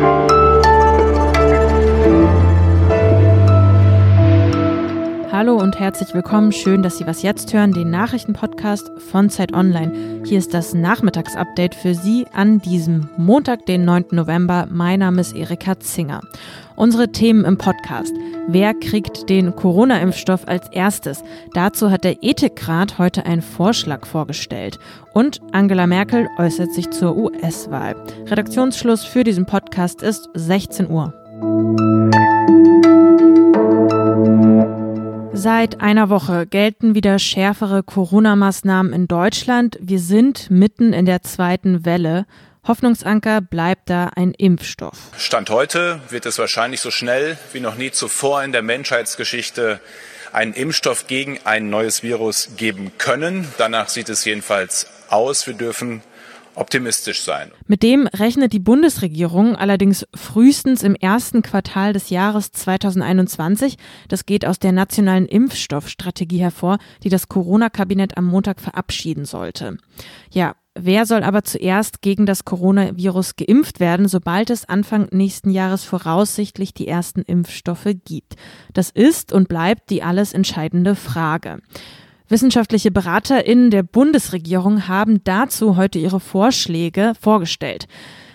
Thank you. Hallo und herzlich willkommen. Schön, dass Sie was jetzt hören, den Nachrichtenpodcast von Zeit Online. Hier ist das Nachmittagsupdate für Sie an diesem Montag, den 9. November. Mein Name ist Erika Zinger. Unsere Themen im Podcast. Wer kriegt den Corona-Impfstoff als erstes? Dazu hat der Ethikrat heute einen Vorschlag vorgestellt. Und Angela Merkel äußert sich zur US-Wahl. Redaktionsschluss für diesen Podcast ist 16 Uhr. Seit einer Woche gelten wieder schärfere Corona-Maßnahmen in Deutschland. Wir sind mitten in der zweiten Welle. Hoffnungsanker bleibt da ein Impfstoff. Stand heute wird es wahrscheinlich so schnell wie noch nie zuvor in der Menschheitsgeschichte einen Impfstoff gegen ein neues Virus geben können. Danach sieht es jedenfalls aus. Wir dürfen optimistisch sein. Mit dem rechnet die Bundesregierung allerdings frühestens im ersten Quartal des Jahres 2021. Das geht aus der nationalen Impfstoffstrategie hervor, die das Corona-Kabinett am Montag verabschieden sollte. Ja, Wer soll aber zuerst gegen das Coronavirus geimpft werden, sobald es Anfang nächsten Jahres voraussichtlich die ersten Impfstoffe gibt? Das ist und bleibt die alles entscheidende Frage. Wissenschaftliche BeraterInnen der Bundesregierung haben dazu heute ihre Vorschläge vorgestellt.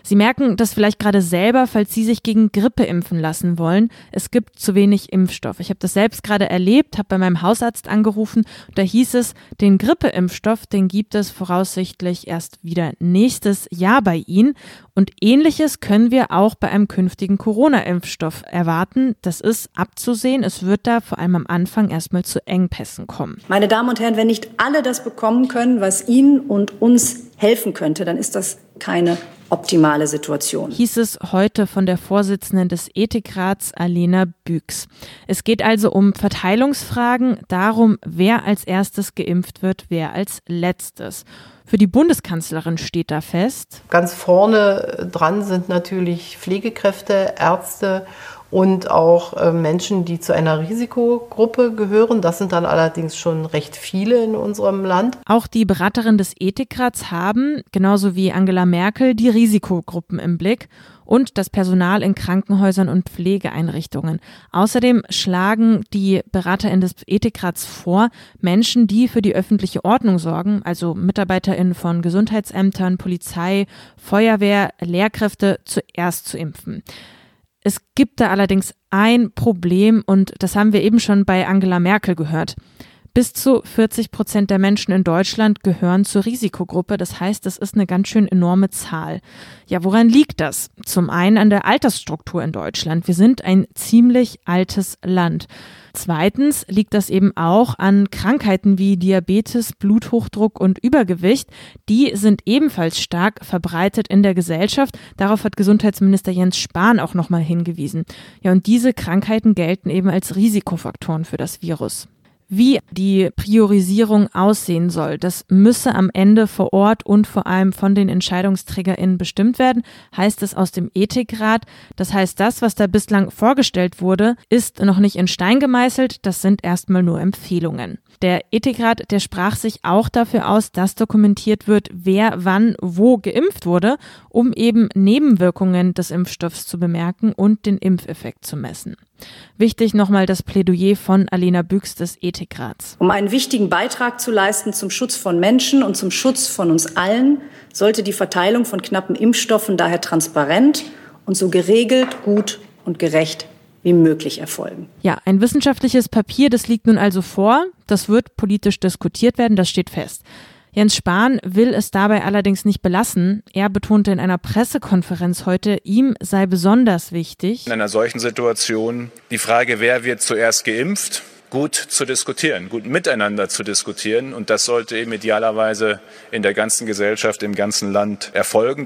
Sie merken das vielleicht gerade selber, falls Sie sich gegen Grippe impfen lassen wollen. Es gibt zu wenig Impfstoff. Ich habe das selbst gerade erlebt, habe bei meinem Hausarzt angerufen. Da hieß es, den Grippeimpfstoff, den gibt es voraussichtlich erst wieder nächstes Jahr bei Ihnen. Und ähnliches können wir auch bei einem künftigen Corona-Impfstoff erwarten. Das ist abzusehen. Es wird da vor allem am Anfang erstmal zu Engpässen kommen. Meine Damen und Herren, wenn nicht alle das bekommen können, was Ihnen und uns helfen könnte, dann ist das keine optimale Situation. Hieß es heute von der Vorsitzenden des Ethikrats, Alena Büchs. Es geht also um Verteilungsfragen, darum, wer als erstes geimpft wird, wer als letztes. Für die Bundeskanzlerin steht da fest. Ganz vorne dran sind natürlich Pflegekräfte, Ärzte und auch äh, Menschen, die zu einer Risikogruppe gehören. Das sind dann allerdings schon recht viele in unserem Land. Auch die Beraterin des Ethikrats haben, genauso wie Angela Merkel, die Risikogruppen im Blick und das Personal in Krankenhäusern und Pflegeeinrichtungen. Außerdem schlagen die BeraterInnen des Ethikrats vor, Menschen, die für die öffentliche Ordnung sorgen, also MitarbeiterInnen von Gesundheitsämtern, Polizei, Feuerwehr, Lehrkräfte, zuerst zu impfen. Es gibt da allerdings ein Problem und das haben wir eben schon bei Angela Merkel gehört. Bis zu 40 Prozent der Menschen in Deutschland gehören zur Risikogruppe. Das heißt, das ist eine ganz schön enorme Zahl. Ja, woran liegt das? Zum einen an der Altersstruktur in Deutschland. Wir sind ein ziemlich altes Land. Zweitens liegt das eben auch an Krankheiten wie Diabetes, Bluthochdruck und Übergewicht. Die sind ebenfalls stark verbreitet in der Gesellschaft. Darauf hat Gesundheitsminister Jens Spahn auch nochmal hingewiesen. Ja, und diese Krankheiten gelten eben als Risikofaktoren für das Virus. Wie die Priorisierung aussehen soll, das müsse am Ende vor Ort und vor allem von den EntscheidungsträgerInnen bestimmt werden, heißt es aus dem Ethikrat. Das heißt, das, was da bislang vorgestellt wurde, ist noch nicht in Stein gemeißelt, das sind erstmal nur Empfehlungen. Der Ethikrat, der sprach sich auch dafür aus, dass dokumentiert wird, wer wann wo geimpft wurde, um eben Nebenwirkungen des Impfstoffs zu bemerken und den Impfeffekt zu messen. Wichtig nochmal das Plädoyer von Alena Büchs des Ethikrats. Um einen wichtigen Beitrag zu leisten zum Schutz von Menschen und zum Schutz von uns allen, sollte die Verteilung von knappen Impfstoffen daher transparent und so geregelt, gut und gerecht wie möglich erfolgen. Ja, ein wissenschaftliches Papier, das liegt nun also vor. Das wird politisch diskutiert werden, das steht fest. Jens Spahn will es dabei allerdings nicht belassen. Er betonte in einer Pressekonferenz heute, ihm sei besonders wichtig, in einer solchen Situation die Frage, wer wird zuerst geimpft, gut zu diskutieren, gut miteinander zu diskutieren. Und das sollte eben idealerweise in der ganzen Gesellschaft, im ganzen Land erfolgen.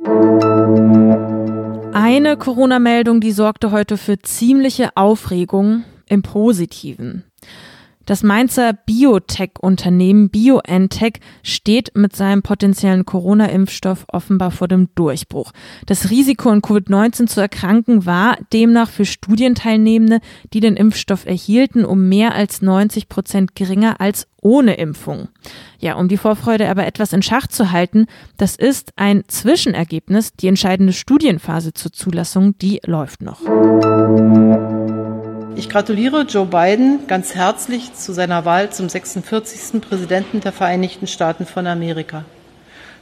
Eine Corona-Meldung, die sorgte heute für ziemliche Aufregung im Positiven. Das Mainzer Biotech-Unternehmen BioNTech steht mit seinem potenziellen Corona-Impfstoff offenbar vor dem Durchbruch. Das Risiko, an Covid-19 zu erkranken, war demnach für Studienteilnehmende, die den Impfstoff erhielten, um mehr als 90 Prozent geringer als ohne Impfung. Ja, um die Vorfreude aber etwas in Schach zu halten, das ist ein Zwischenergebnis. Die entscheidende Studienphase zur Zulassung, die läuft noch. Ich gratuliere Joe Biden ganz herzlich zu seiner Wahl zum 46. Präsidenten der Vereinigten Staaten von Amerika.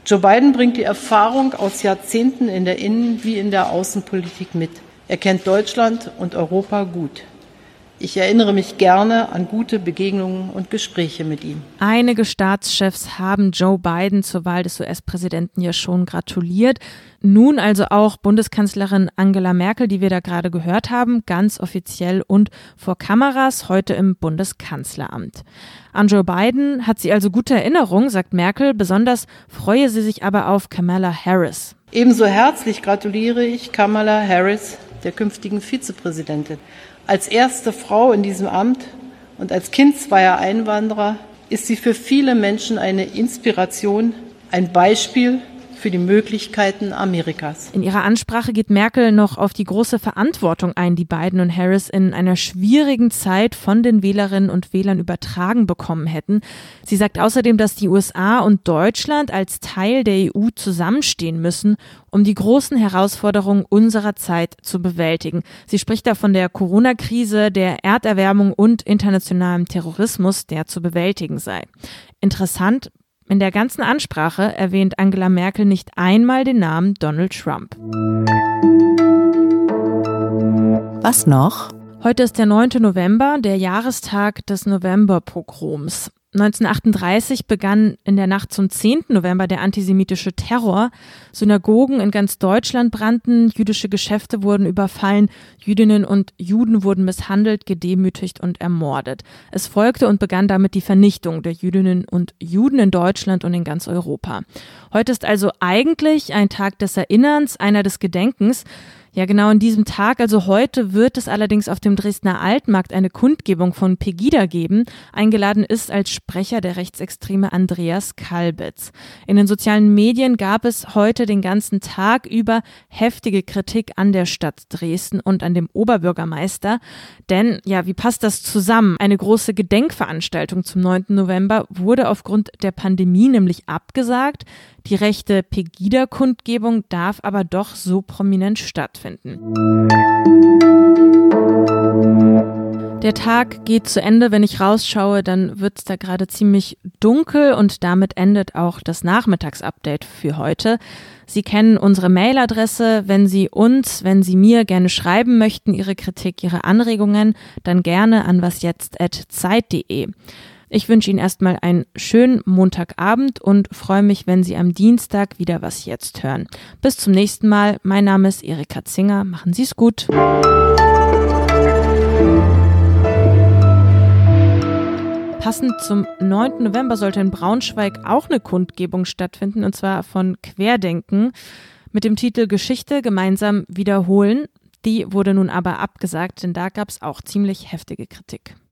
Joe Biden bringt die Erfahrung aus Jahrzehnten in der Innen- wie in der Außenpolitik mit. Er kennt Deutschland und Europa gut. Ich erinnere mich gerne an gute Begegnungen und Gespräche mit ihm. Einige Staatschefs haben Joe Biden zur Wahl des US-Präsidenten ja schon gratuliert. Nun also auch Bundeskanzlerin Angela Merkel, die wir da gerade gehört haben, ganz offiziell und vor Kameras heute im Bundeskanzleramt. An Joe Biden hat sie also gute Erinnerung, sagt Merkel. Besonders freue sie sich aber auf Kamala Harris. Ebenso herzlich gratuliere ich Kamala Harris, der künftigen Vizepräsidentin. Als erste Frau in diesem Amt und als Kind zweier Einwanderer ist sie für viele Menschen eine Inspiration, ein Beispiel für die Möglichkeiten Amerikas. In ihrer Ansprache geht Merkel noch auf die große Verantwortung ein, die Biden und Harris in einer schwierigen Zeit von den Wählerinnen und Wählern übertragen bekommen hätten. Sie sagt außerdem, dass die USA und Deutschland als Teil der EU zusammenstehen müssen, um die großen Herausforderungen unserer Zeit zu bewältigen. Sie spricht da von der Corona-Krise, der Erderwärmung und internationalem Terrorismus, der zu bewältigen sei. Interessant, in der ganzen Ansprache erwähnt Angela Merkel nicht einmal den Namen Donald Trump. Was noch? Heute ist der 9. November, der Jahrestag des Novemberpogroms. 1938 begann in der Nacht zum 10. November der antisemitische Terror. Synagogen in ganz Deutschland brannten, jüdische Geschäfte wurden überfallen, Jüdinnen und Juden wurden misshandelt, gedemütigt und ermordet. Es folgte und begann damit die Vernichtung der Jüdinnen und Juden in Deutschland und in ganz Europa. Heute ist also eigentlich ein Tag des Erinnerns, einer des Gedenkens. Ja, genau in diesem Tag, also heute, wird es allerdings auf dem Dresdner Altmarkt eine Kundgebung von Pegida geben. Eingeladen ist als Sprecher der Rechtsextreme Andreas Kalbitz. In den sozialen Medien gab es heute den ganzen Tag über heftige Kritik an der Stadt Dresden und an dem Oberbürgermeister. Denn, ja, wie passt das zusammen? Eine große Gedenkveranstaltung zum 9. November wurde aufgrund der Pandemie nämlich abgesagt. Die rechte Pegida-Kundgebung darf aber doch so prominent stattfinden. Der Tag geht zu Ende. Wenn ich rausschaue, dann wird es da gerade ziemlich dunkel und damit endet auch das Nachmittagsupdate für heute. Sie kennen unsere Mailadresse. Wenn Sie uns, wenn Sie mir gerne schreiben möchten, Ihre Kritik, Ihre Anregungen, dann gerne an wasjetzt.zeit.de. Ich wünsche Ihnen erstmal einen schönen Montagabend und freue mich, wenn Sie am Dienstag wieder was jetzt hören. Bis zum nächsten Mal. Mein Name ist Erika Zinger. Machen Sie es gut. Passend zum 9. November sollte in Braunschweig auch eine Kundgebung stattfinden, und zwar von Querdenken mit dem Titel Geschichte gemeinsam wiederholen. Die wurde nun aber abgesagt, denn da gab es auch ziemlich heftige Kritik.